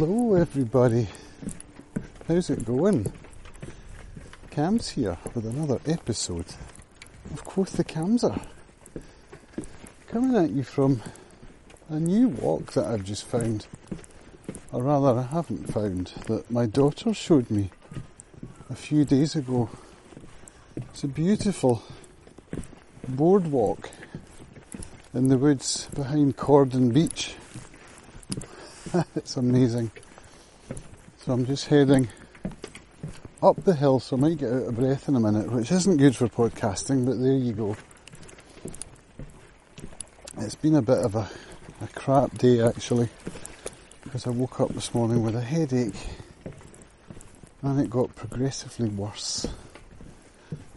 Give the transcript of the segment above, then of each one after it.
Hello, everybody. How's it going? Cam's here with another episode of Quoth the Camser. Coming at you from a new walk that I've just found, or rather, I haven't found, that my daughter showed me a few days ago. It's a beautiful boardwalk in the woods behind Cordon Beach. it's amazing. So I'm just heading up the hill, so I might get out of breath in a minute, which isn't good for podcasting, but there you go. It's been a bit of a, a crap day actually, because I woke up this morning with a headache and it got progressively worse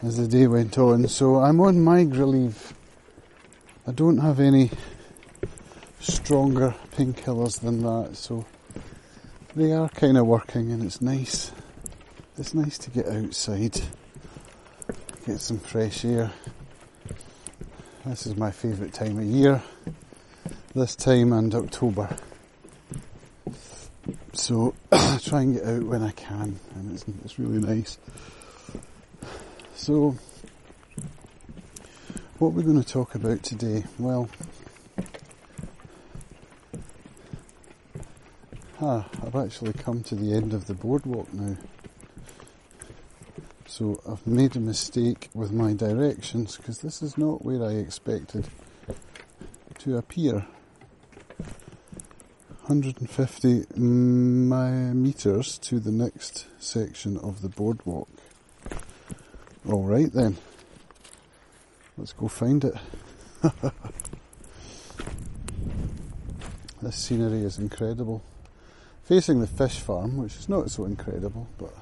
as the day went on. So I'm on Migraleve. I don't have any stronger painkillers than that, so they are kind of working, and it's nice. It's nice to get outside, get some fresh air. This is my favourite time of year, this time and October. So I try and get out when I can, and it's, it's really nice. So, what we're going to talk about today? Well, ah, I've actually come to the end of the boardwalk now. So I've made a mistake with my directions because this is not where I expected to appear. 150 meters to the next section of the boardwalk. Alright then. Let's go find it. this scenery is incredible. Facing the fish farm, which is not so incredible, but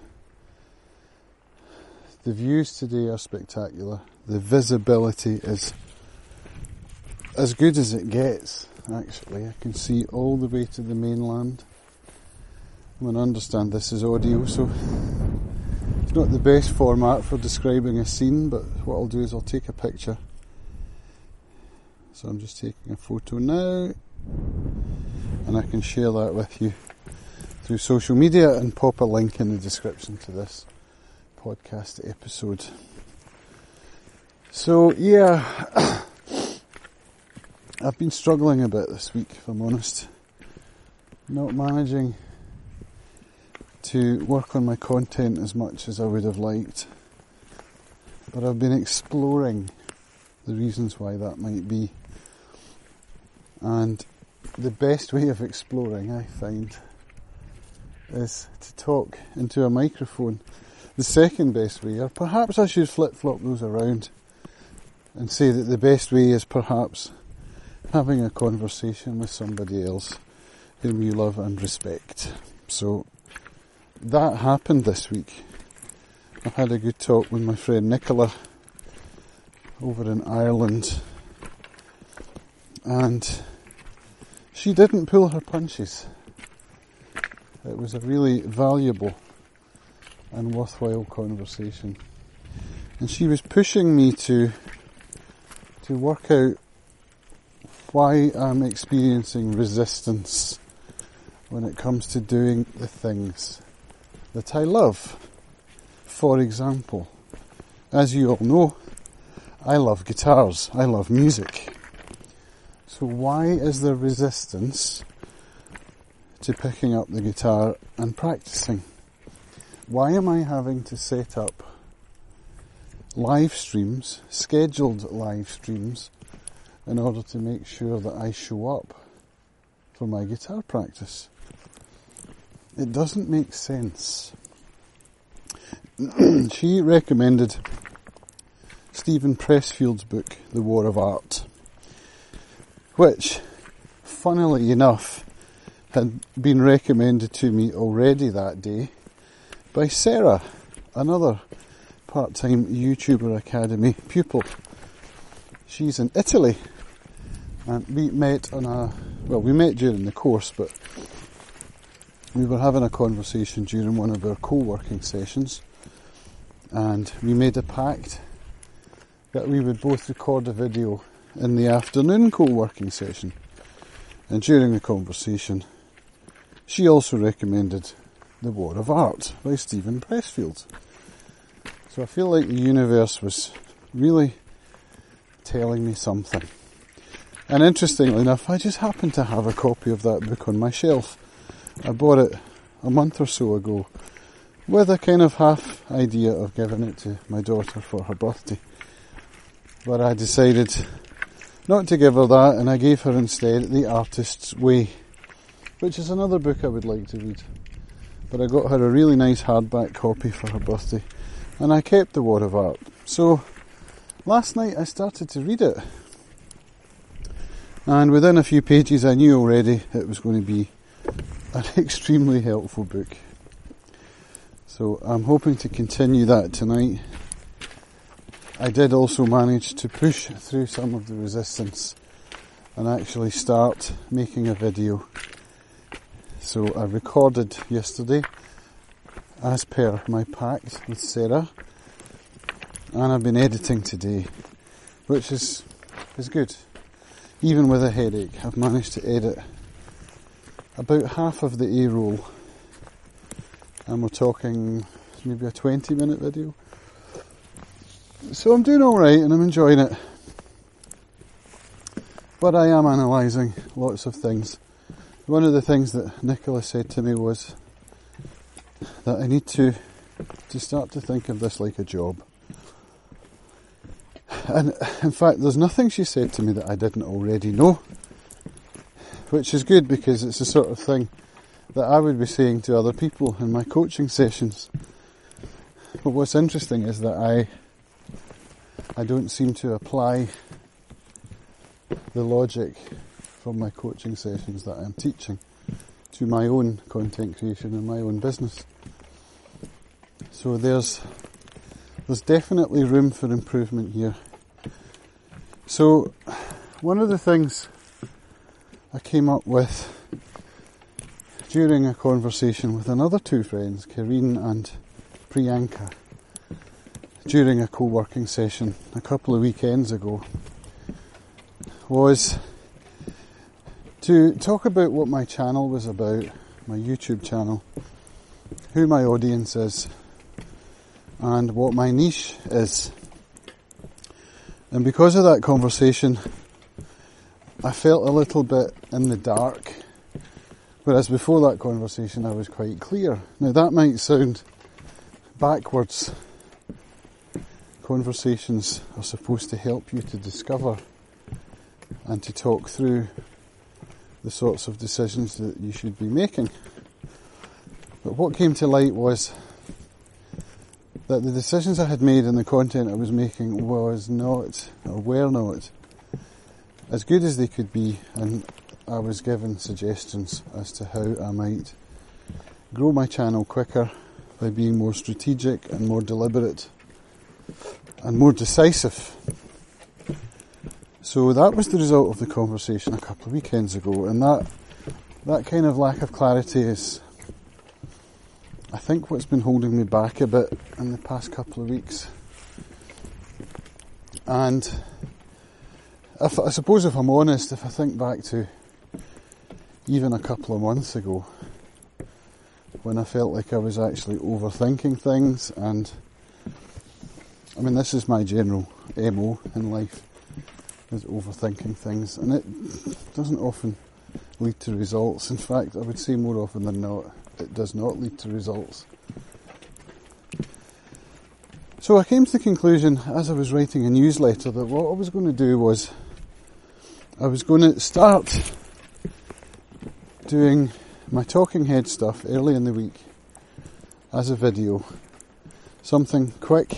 the views today are spectacular. The visibility is as good as it gets, actually. I can see all the way to the mainland. I mean, I understand this is audio, so it's not the best format for describing a scene, but what I'll do is I'll take a picture. So I'm just taking a photo now, and I can share that with you through social media and pop a link in the description to this podcast episode. So, yeah, I've been struggling a bit this week, if I'm honest. Not managing to work on my content as much as I would have liked. But I've been exploring the reasons why that might be. And the best way of exploring, I find, is to talk into a microphone. The second best way, or perhaps I should flip flop those around and say that the best way is perhaps having a conversation with somebody else whom you love and respect. So that happened this week. I had a good talk with my friend Nicola over in Ireland and she didn't pull her punches. It was a really valuable and worthwhile conversation. And she was pushing me to to work out why I'm experiencing resistance when it comes to doing the things that I love. For example, as you all know, I love guitars, I love music. So why is there resistance to picking up the guitar and practicing? Why am I having to set up live streams, scheduled live streams, in order to make sure that I show up for my guitar practice? It doesn't make sense. she recommended Steven Pressfield's book, The War of Art, which, funnily enough, had been recommended to me already that day by Sarah, another part-time YouTuber Academy pupil. She's in Italy. And we met on a, well we met during the course but we were having a conversation during one of our co-working sessions. And we made a pact that we would both record a video in the afternoon co-working session. And during the conversation she also recommended The War of Art by Steven Pressfield. So I feel like the universe was really telling me something. And interestingly enough, I just happened to have a copy of that book on my shelf. I bought it a month or so ago with a kind of half idea of giving it to my daughter for her birthday. But I decided not to give her that and I gave her instead The Artist's Way, which is another book I would like to read. But I got her a really nice hardback copy for her birthday and I kept The War of Art. So last night I started to read it and within a few pages, I knew already it was going to be an extremely helpful book. So I'm hoping to continue that tonight. I did also manage to push through some of the resistance and actually start making a video. So I recorded yesterday as per my pact with Sarah and I've been editing today, which is, is good even with a headache, I've managed to edit about half of the A roll. And we're talking maybe a 20 minute video. So I'm doing alright and I'm enjoying it. But I am analysing lots of things. One of the things that Nicola said to me was that I need to to start to think of this like a job. And in fact, there's nothing she said to me that I didn't already know, which is good because it's the sort of thing that I would be saying to other people in my coaching sessions. But what's interesting is that I I don't seem to apply the logic from my coaching sessions that I'm teaching to my own content creation and my own business. So there's there's definitely room for improvement here. So, one of the things I came up with during a conversation with another two friends, Kareen and Priyanka, during a co-working session a couple of weekends ago, was to talk about what my channel was about, my YouTube channel, who my audience is, and what my niche is. And because of that conversation, I felt a little bit in the dark. Whereas before that conversation, I was quite clear. Now, that might sound backwards. Conversations are supposed to help you to discover and to talk through the sorts of decisions that you should be making. But what came to light was that the decisions I had made and the content I was making was not, or were not, as good as they could be, and I was given suggestions as to how I might grow my channel quicker by being more strategic and more deliberate and more decisive. So that was the result of the conversation a couple of weekends ago, and that that kind of lack of clarity is I think what's been holding me back a bit in the past couple of weeks. And if, I suppose if I'm honest, if I think back to even a couple of months ago, when I felt like I was actually overthinking things and I mean this is my general MO in life is overthinking things and it doesn't often lead to results. In fact I would say more often than not it does not lead to results. So I came to the conclusion as I was writing a newsletter that what I was going to do was I was going to start doing my talking head stuff early in the week as a video. Something quick,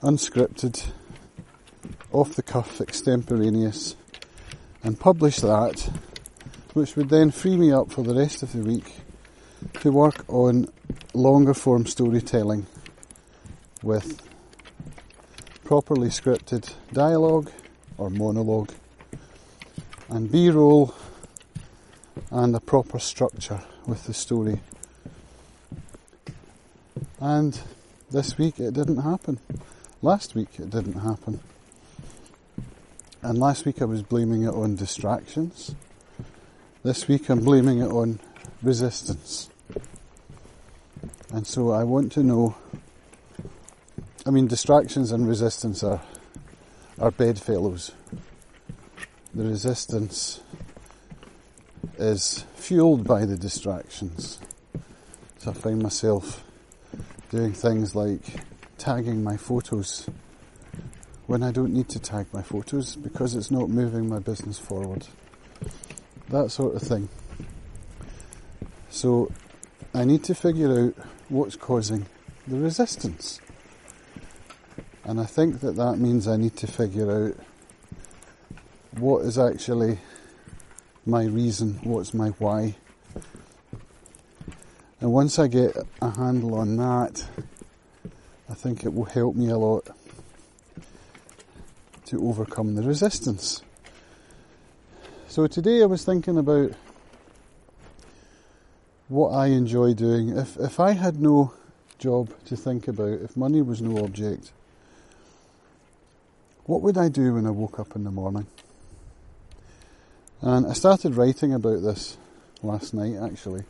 unscripted, off the cuff, extemporaneous, and publish that, which would then free me up for the rest of the week to work on longer form storytelling with properly scripted dialogue or monologue and B-roll and a proper structure with the story. And this week it didn't happen. Last week it didn't happen. And last week I was blaming it on distractions. This week I'm blaming it on resistance. And so I want to know, I mean, distractions and resistance are, are bedfellows. The resistance is fueled by the distractions. So I find myself doing things like tagging my photos when I don't need to tag my photos because it's not moving my business forward. That sort of thing. So I need to figure out what's causing the resistance. And I think that that means I need to figure out what is actually my reason, what's my why. And once I get a handle on that, I think it will help me a lot to overcome the resistance. So today I was thinking about what I enjoy doing. If if I had no job to think about, if money was no object, what would I do when I woke up in the morning? And I started writing about this last night actually.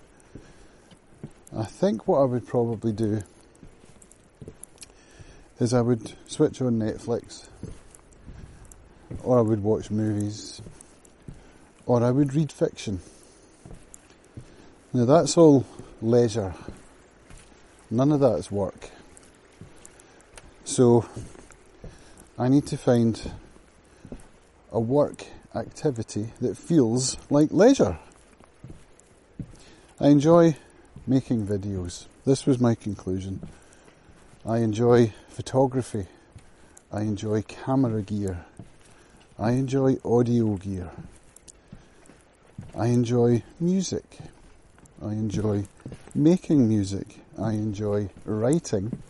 I think what I would probably do is I would switch on Netflix or I would watch movies, or I would read fiction. Now that's all leisure. None of that is work. So I need to find a work activity that feels like leisure. I enjoy making videos. This was my conclusion. I enjoy photography. I enjoy camera gear. I enjoy audio gear. I enjoy music. I enjoy making music. I enjoy writing.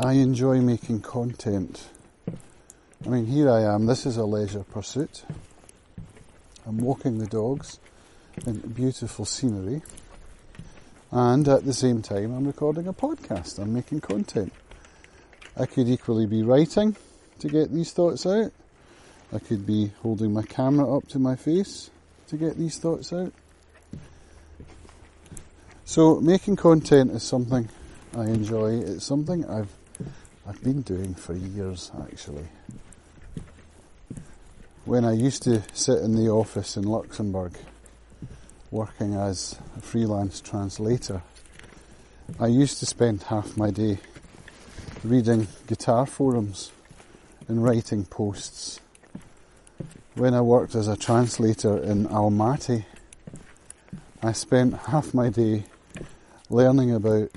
I enjoy making content. I mean, here I am. This is a leisure pursuit. I'm walking the dogs in beautiful scenery. And at the same time, I'm recording a podcast. I'm making content. I could equally be writing to get these thoughts out. I could be holding my camera up to my face to get these thoughts out. So making content is something I enjoy. It's something I've I've been doing for years actually. When I used to sit in the office in Luxembourg working as a freelance translator, I used to spend half my day reading guitar forums and writing posts. When I worked as a translator in Almaty, I spent half my day learning about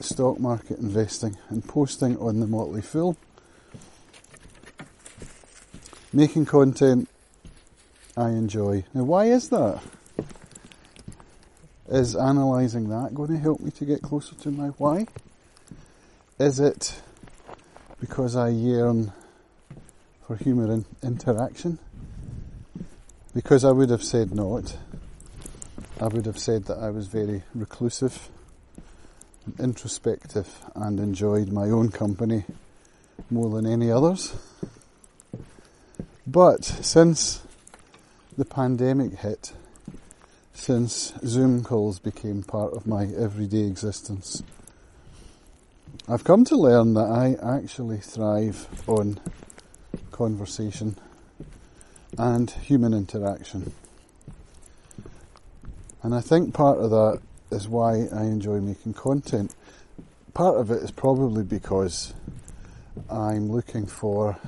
stock market investing and posting on the Motley Fool. Making content I enjoy. Now, why is that? Is analysing that going to help me to get closer to my why? Is it because I yearn for human interaction because I would have said not. I would have said that I was very reclusive, introspective, and enjoyed my own company more than any others. But since the pandemic hit, since Zoom calls became part of my everyday existence, I've come to learn that I actually thrive on conversation and human interaction. And I think part of that is why I enjoy making content. Part of it is probably because I'm looking for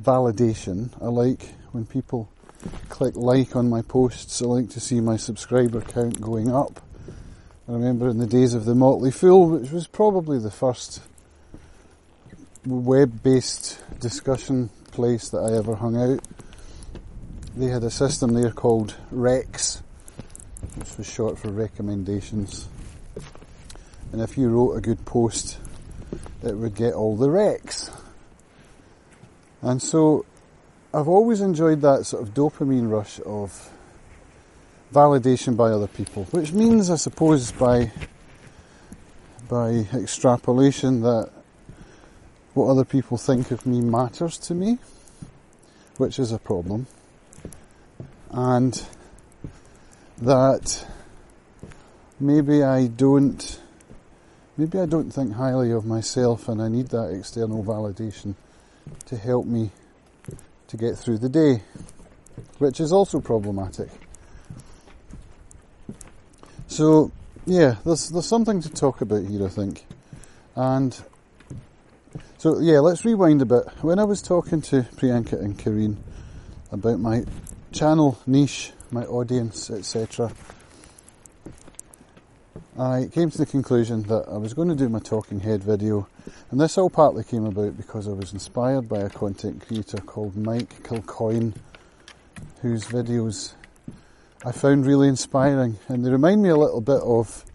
validation. I like when people click like on my posts. I like to see my subscriber count going up. I remember in the days of the Motley Fool, which was probably the first web-based discussion place that I ever hung out. They had a system there called Recs, which was short for recommendations. And if you wrote a good post, it would get all the Recs. And so I've always enjoyed that sort of dopamine rush of validation by other people, which means, I suppose, by by extrapolation that what other people think of me matters to me, which is a problem. And that maybe I don't maybe I don't think highly of myself and I need that external validation to help me to get through the day, which is also problematic. So, yeah, there's there's something to talk about here, I think. And so, yeah, let's rewind a bit. When I was talking to Priyanka and Kareen about my channel niche, my audience, etc., I came to the conclusion that I was going to do my talking head video, and this all partly came about because I was inspired by a content creator called Mike Kilcoyne, whose videos I found really inspiring, and they remind me a little bit of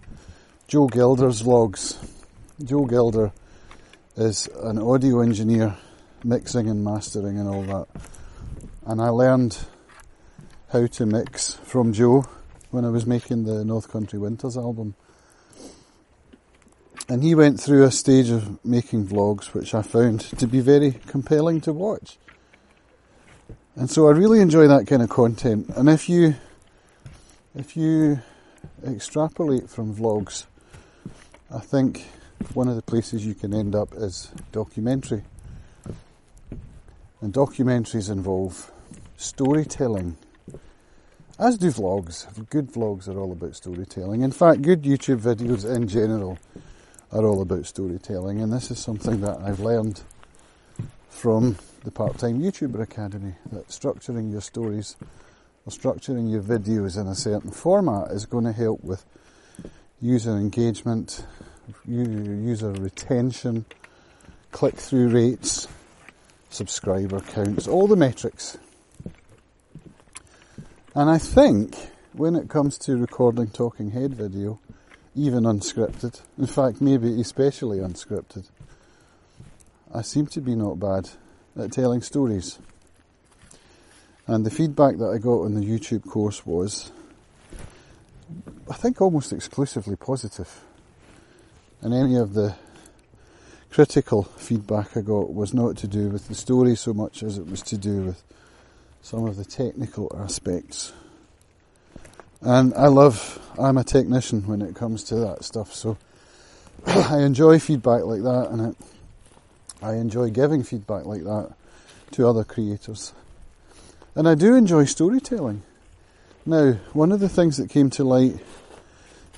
Joe Gilder's vlogs. Joe Gilder is an audio engineer, mixing and mastering and all that, and I learned how to mix from Joe when I was making the North Country Winters album. And he went through a stage of making vlogs which I found to be very compelling to watch. And so I really enjoy that kind of content. And if you if you extrapolate from vlogs, I think one of the places you can end up is documentary. And documentaries involve storytelling, as do vlogs. Good vlogs are all about storytelling. In fact, good YouTube videos in general are all about storytelling, and this is something that I've learned from the Part Time YouTuber Academy that structuring your stories or structuring your videos in a certain format is going to help with user engagement, user retention, click through rates, subscriber counts, all the metrics. And I think when it comes to recording talking head video, even unscripted. In fact, maybe especially unscripted. I seem to be not bad at telling stories. And the feedback that I got on the YouTube course was, I think, almost exclusively positive. And any of the critical feedback I got was not to do with the story so much as it was to do with some of the technical aspects and I love, I'm a technician when it comes to that stuff, so I enjoy feedback like that, and it, I enjoy giving feedback like that to other creators. And I do enjoy storytelling. Now, one of the things that came to light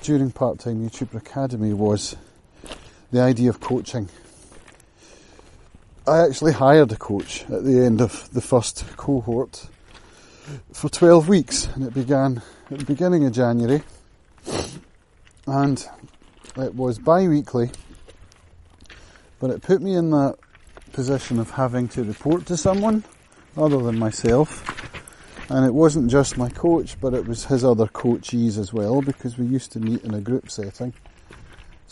during Part Time YouTuber Academy was the idea of coaching. I actually hired a coach at the end of the first cohort for 12 weeks, and it began at the beginning of January, and it was bi weekly, but it put me in that position of having to report to someone other than myself. And it wasn't just my coach, but it was his other coachees as well, because we used to meet in a group setting.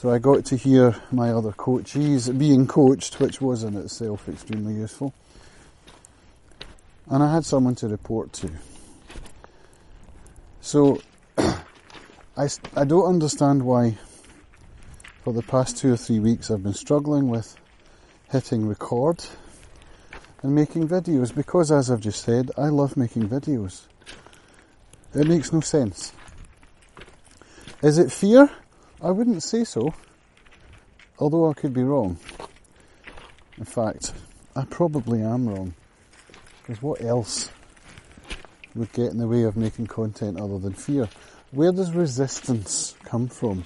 So I got to hear my other coachees being coached, which was in itself extremely useful. And I had someone to report to. So, I, I don't understand why for the past two or three weeks I've been struggling with hitting record and making videos because, as I've just said, I love making videos. It makes no sense. Is it fear? I wouldn't say so, although I could be wrong. In fact, I probably am wrong. Because what else would get in the way of making content other than fear? Where does resistance come from?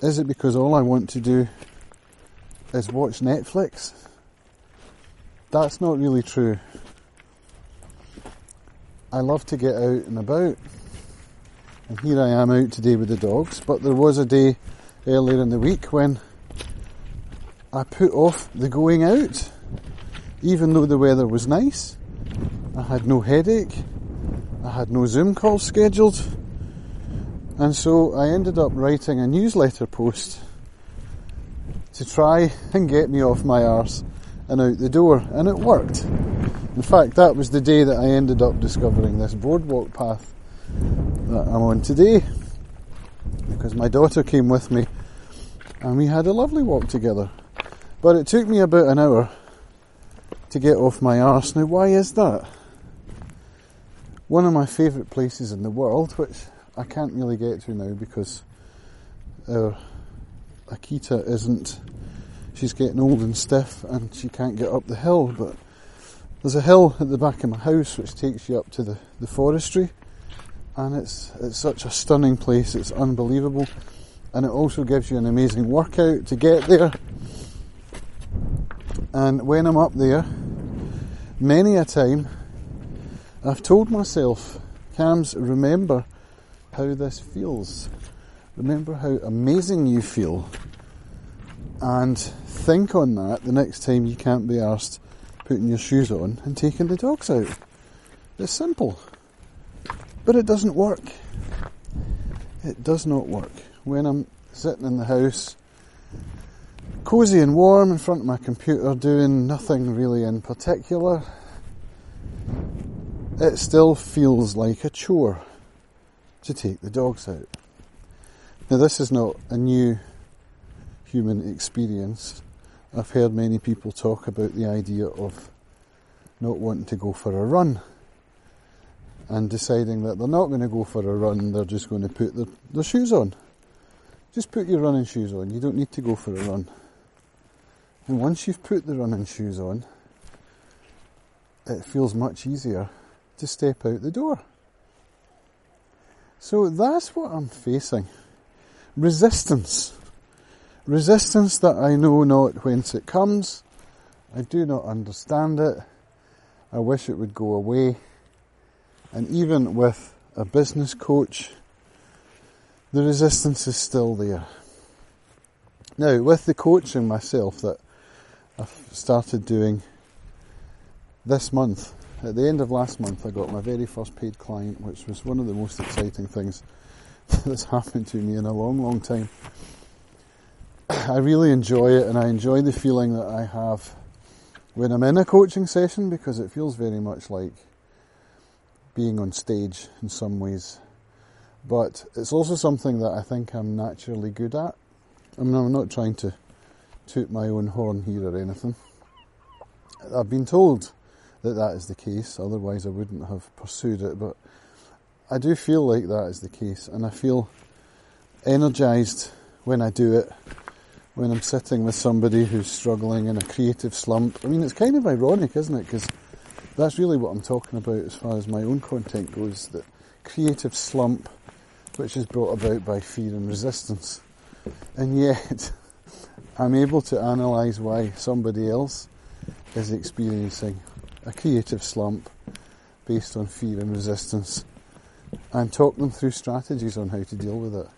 Is it because all I want to do is watch Netflix? That's not really true. I love to get out and about. And here I am out today with the dogs, but there was a day earlier in the week when I put off the going out, even though the weather was nice. I had no headache. I had no Zoom call scheduled. And so I ended up writing a newsletter post to try and get me off my arse and out the door. And it worked. In fact, that was the day that I ended up discovering this boardwalk path that I'm on today. Because my daughter came with me and we had a lovely walk together. But it took me about an hour to get off my arse. Now, why is that? one of my favourite places in the world, which I can't really get to now because our Akita isn't, she's getting old and stiff and she can't get up the hill, but there's a hill at the back of my house which takes you up to the, the forestry and it's, it's such a stunning place, it's unbelievable and it also gives you an amazing workout to get there. And when I'm up there, many a time I've told myself, Cams, remember how this feels. Remember how amazing you feel. And think on that the next time you can't be asked putting your shoes on and taking the dogs out. It's simple. But it doesn't work. It does not work when I'm sitting in the house, cosy and warm in front of my computer, doing nothing really in particular, it still feels like a chore to take the dogs out. Now, this is not a new human experience. I've heard many people talk about the idea of not wanting to go for a run and deciding that they're not going to go for a run, they're just going to put their, their shoes on. Just put your running shoes on, you don't need to go for a run. And once you've put the running shoes on, it feels much easier to step out the door. So that's what I'm facing. Resistance. Resistance that I know not whence it comes. I do not understand it. I wish it would go away. And even with a business coach, the resistance is still there. Now, with the coaching myself that I've started doing this month, at the end of last month, I got my very first paid client, which was one of the most exciting things that's happened to me in a long, long time. I really enjoy it, and I enjoy the feeling that I have when I'm in a coaching session because it feels very much like being on stage in some ways. But it's also something that I think I'm naturally good at. I mean, I'm not trying to toot my own horn here or anything. I've been told that that is the case, otherwise, I wouldn't have pursued it. But I do feel like that is the case, and I feel energized when I do it. When I'm sitting with somebody who's struggling in a creative slump. I mean, it's kind of ironic, isn't it? Because that's really what I'm talking about as far as my own content goes. That creative slump, which is brought about by fear and resistance. And yet, I'm able to analyse why somebody else is experiencing a creative slump based on fear and resistance and talk them through strategies on how to deal with it.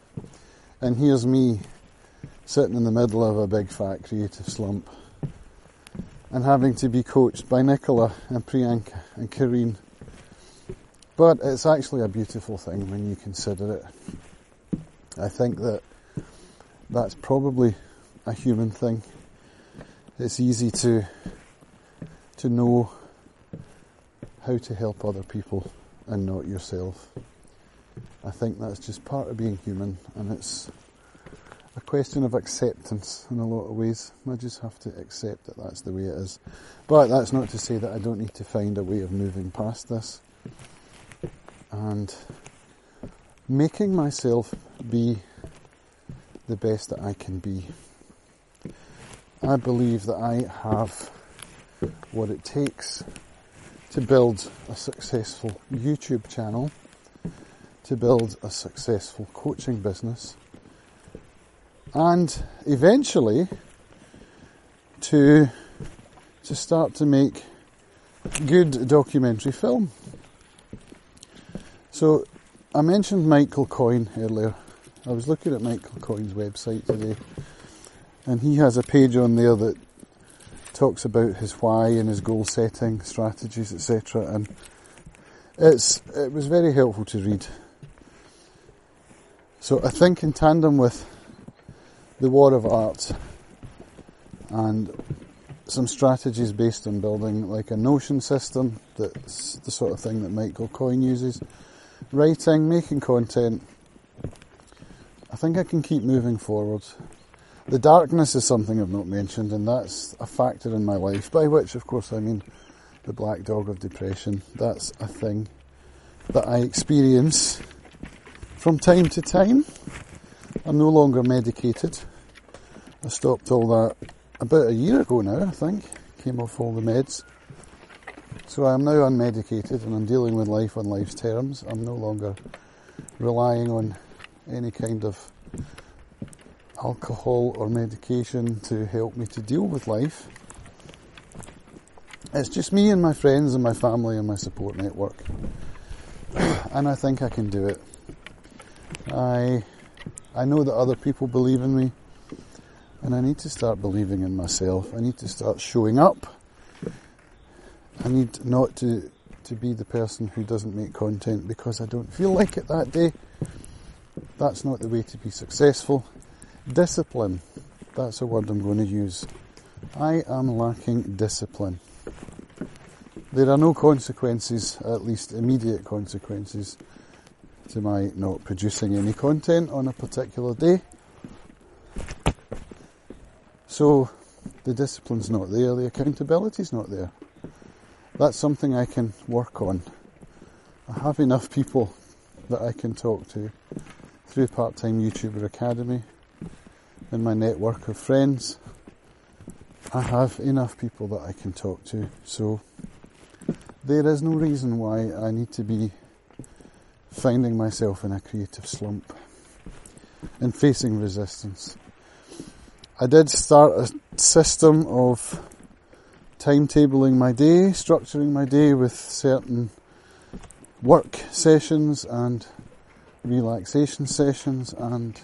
And here's me sitting in the middle of a big fat creative slump and having to be coached by Nicola and Priyanka and Kareen. But it's actually a beautiful thing when you consider it. I think that that's probably a human thing. It's easy to to know how to help other people and not yourself. I think that's just part of being human and it's a question of acceptance in a lot of ways. I just have to accept that that's the way it is. But that's not to say that I don't need to find a way of moving past this and making myself be the best that I can be. I believe that I have what it takes to build a successful YouTube channel, to build a successful coaching business, and eventually to to start to make good documentary film. So I mentioned Michael Coyne earlier. I was looking at Michael Coyne's website today, and he has a page on there that talks about his why and his goal setting strategies, etc. And it's it was very helpful to read. So I think in tandem with the war of art and some strategies based on building like a Notion system, that's the sort of thing that Michael Coyne uses. Writing, making content. I think I can keep moving forward. The darkness is something I've not mentioned, and that's a factor in my life, by which, of course, I mean the black dog of depression. That's a thing. that I experience from time to time. I'm no longer medicated. I stopped all that about a year ago now, I think. Came off all the meds. So I'm now unmedicated and I'm dealing with life on life's terms. I'm no longer relying on any kind of alcohol or medication to help me to deal with life. It's just me and my friends and my family and my support network. and I think I can do it. I I know that other people believe in me and I need to start believing in myself. I need to start showing up. I need not to to be the person who doesn't make content because I don't feel like it that day. That's not the way to be successful. Discipline. That's a word I'm going to use. I am lacking discipline. There are no consequences, at least immediate consequences, to my not producing any content on a particular day. So the discipline's not there, the accountability's not there. That's something I can work on. I have enough people that I can talk to through Part Time YouTuber Academy and my network of friends, I have enough people that I can talk to. So there is no reason why I need to be finding myself in a creative slump and facing resistance. I did start a system of timetabling my day, structuring my day with certain work sessions and relaxation sessions and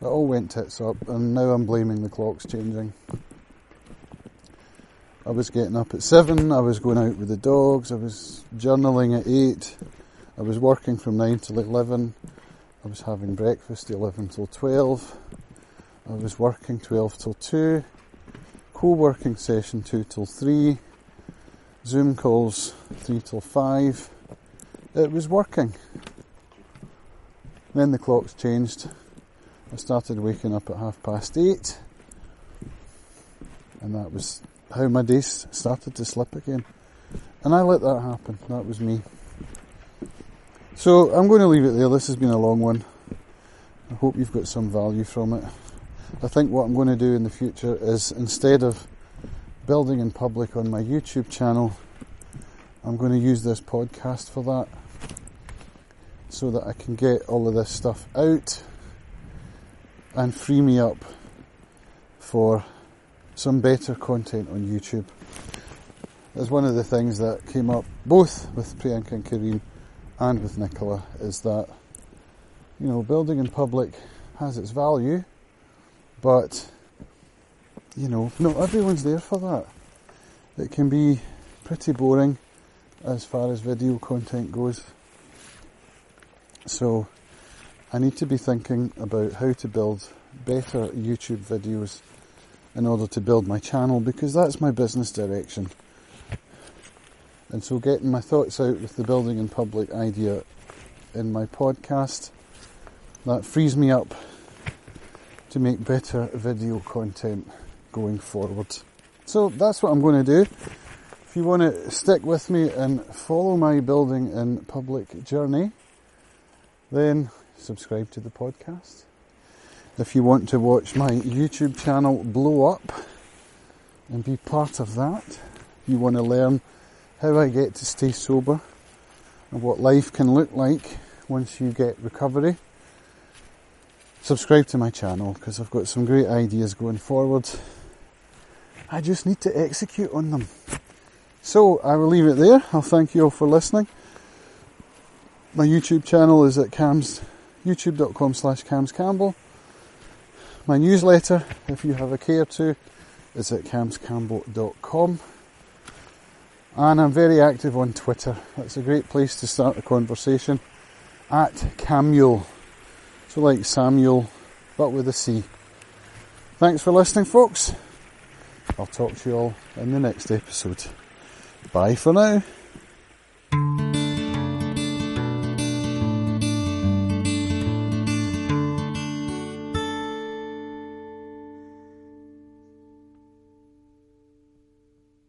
it all went tits up, and now I'm blaming the clocks changing. I was getting up at seven, I was going out with the dogs, I was journaling at eight, I was working from nine till eleven, I was having breakfast eleven till twelve, I was working twelve till two, co-working session two till three, Zoom calls three till five. It was working. Then the clocks changed I started waking up at half past eight, and that was how my days started to slip again. And I let that happen. That was me. So I'm going to leave it there. This has been a long one. I hope you've got some value from it. I think what I'm going to do in the future is instead of building in public on my YouTube channel, I'm going to use this podcast for that so that I can get all of this stuff out and free me up for some better content on YouTube. That's one of the things that came up both with Priyanka and Kareen and with Nicola is that, you know, building in public has its value, but, you know, not everyone's there for that. It can be pretty boring as far as video content goes. So, I need to be thinking about how to build better YouTube videos in order to build my channel because that's my business direction. And so getting my thoughts out with the building in public idea in my podcast, that frees me up to make better video content going forward. So that's what I'm going to do. If you want to stick with me and follow my building in public journey, then subscribe to the podcast. If you want to watch my YouTube channel blow up and be part of that, you want to learn how I get to stay sober and what life can look like once you get recovery, subscribe to my channel because I've got some great ideas going forward. I just need to execute on them. So I will leave it there. I'll thank you all for listening. My YouTube channel is at Cam's youtube.com slash camscampbell. My newsletter, if you have a care to, is at camscampbell.com. And I'm very active on Twitter. That's a great place to start a conversation. At Camuel. So like Samuel, but with a C. Thanks for listening, folks. I'll talk to you all in the next episode. Bye for now.